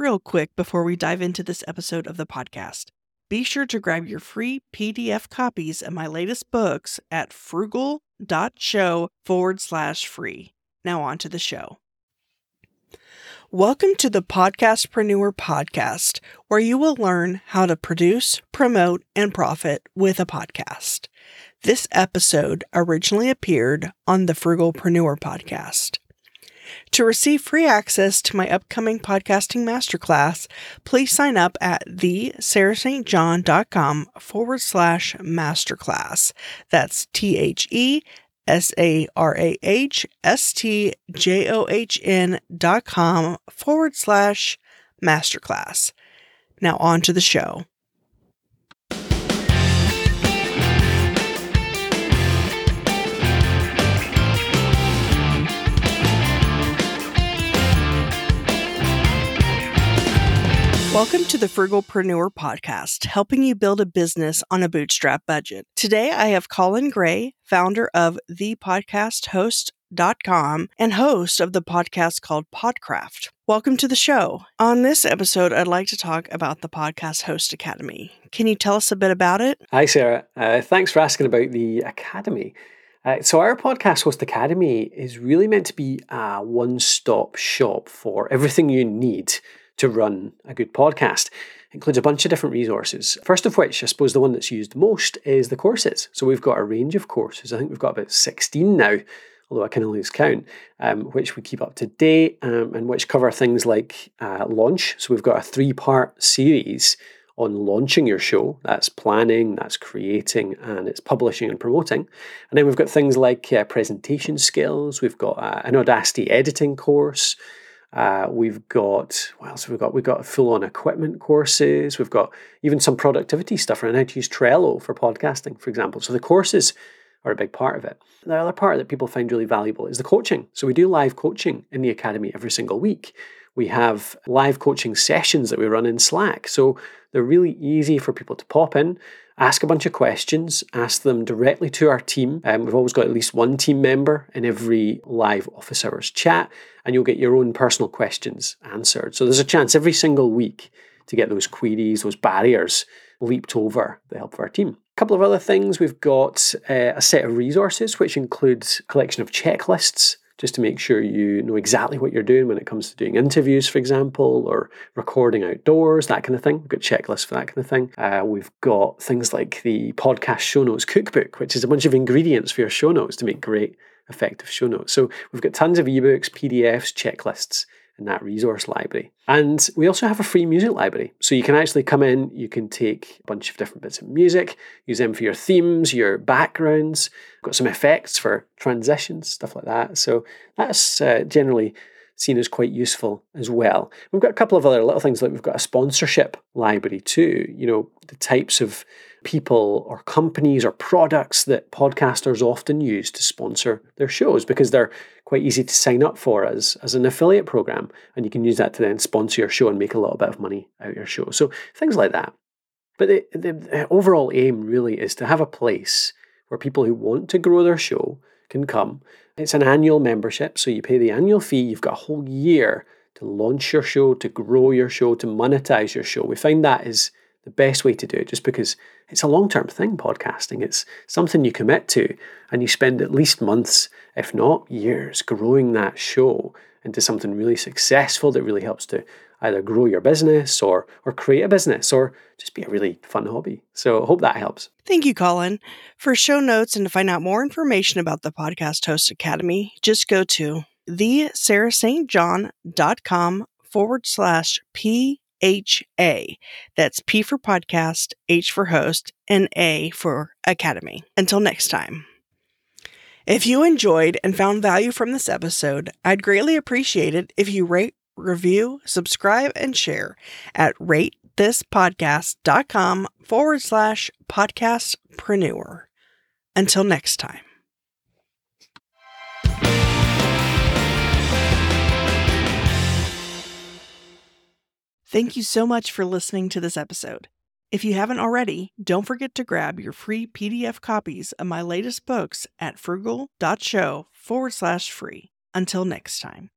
real quick before we dive into this episode of the podcast. Be sure to grab your free PDF copies of my latest books at frugal.show forward slash free. Now, on to the show. Welcome to the Podcastpreneur Podcast, where you will learn how to produce, promote, and profit with a podcast. This episode originally appeared on the Frugalpreneur Podcast. To receive free access to my upcoming podcasting masterclass, please sign up at thesarahstjohn.com forward slash masterclass. That's T H E S A R A H S T J O H N dot com forward slash masterclass. Now on to the show. Welcome to the Frugalpreneur Podcast, helping you build a business on a bootstrap budget. Today I have Colin Gray, founder of thepodcasthost.com and host of the podcast called Podcraft. Welcome to the show. On this episode, I'd like to talk about the Podcast Host Academy. Can you tell us a bit about it? Hi, Sarah. Uh, thanks for asking about the Academy. Uh, so, our Podcast Host Academy is really meant to be a one stop shop for everything you need to run a good podcast. It includes a bunch of different resources. First of which, I suppose the one that's used most is the courses. So we've got a range of courses. I think we've got about 16 now, although I can lose count, um, which we keep up to date um, and which cover things like uh, launch. So we've got a three part series on launching your show. That's planning, that's creating, and it's publishing and promoting. And then we've got things like uh, presentation skills. We've got uh, an Audacity editing course. Uh, we've got what else? We've got we've got full on equipment courses. We've got even some productivity stuff around how to use Trello for podcasting, for example. So the courses are a big part of it. The other part that people find really valuable is the coaching. So we do live coaching in the academy every single week. We have live coaching sessions that we run in Slack. So they're really easy for people to pop in ask a bunch of questions, ask them directly to our team. Um, we've always got at least one team member in every live office hours chat, and you'll get your own personal questions answered. So there's a chance every single week to get those queries, those barriers leaped over the help of our team. A couple of other things we've got uh, a set of resources which includes a collection of checklists just to make sure you know exactly what you're doing when it comes to doing interviews, for example, or recording outdoors, that kind of thing. We've got checklists for that kind of thing. Uh, we've got things like the podcast show notes cookbook, which is a bunch of ingredients for your show notes to make great, effective show notes. So we've got tons of ebooks, PDFs, checklists, in that resource library. And we also have a free music library. So you can actually come in, you can take a bunch of different bits of music, use them for your themes, your backgrounds. Got some effects for transitions, stuff like that. So that's uh, generally seen as quite useful as well. We've got a couple of other little things like we've got a sponsorship library too, you know, the types of people or companies or products that podcasters often use to sponsor their shows because they're quite easy to sign up for as, as an affiliate program. And you can use that to then sponsor your show and make a little bit of money out of your show. So things like that. But the, the, the overall aim really is to have a place where people who want to grow their show can come. It's an annual membership, so you pay the annual fee. You've got a whole year to launch your show, to grow your show, to monetize your show. We find that is the best way to do it just because it's a long term thing, podcasting. It's something you commit to and you spend at least months, if not years, growing that show into something really successful that really helps to either grow your business or or create a business or just be a really fun hobby. So I hope that helps. Thank you, Colin. For show notes and to find out more information about the Podcast Host Academy, just go to thesarahstjohn.com forward slash P H A. That's P for podcast, H for host, and A for academy. Until next time. If you enjoyed and found value from this episode, I'd greatly appreciate it if you rate, review, subscribe, and share at ratethispodcast.com forward slash podcastpreneur. Until next time. Thank you so much for listening to this episode. If you haven't already, don't forget to grab your free PDF copies of my latest books at frugal.show forward slash free. Until next time.